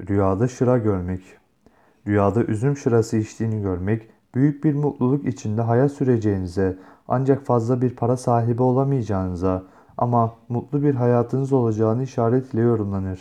Rüyada şıra görmek. Rüyada üzüm şırası içtiğini görmek, büyük bir mutluluk içinde hayat süreceğinize, ancak fazla bir para sahibi olamayacağınıza ama mutlu bir hayatınız olacağını işaretle yorumlanır.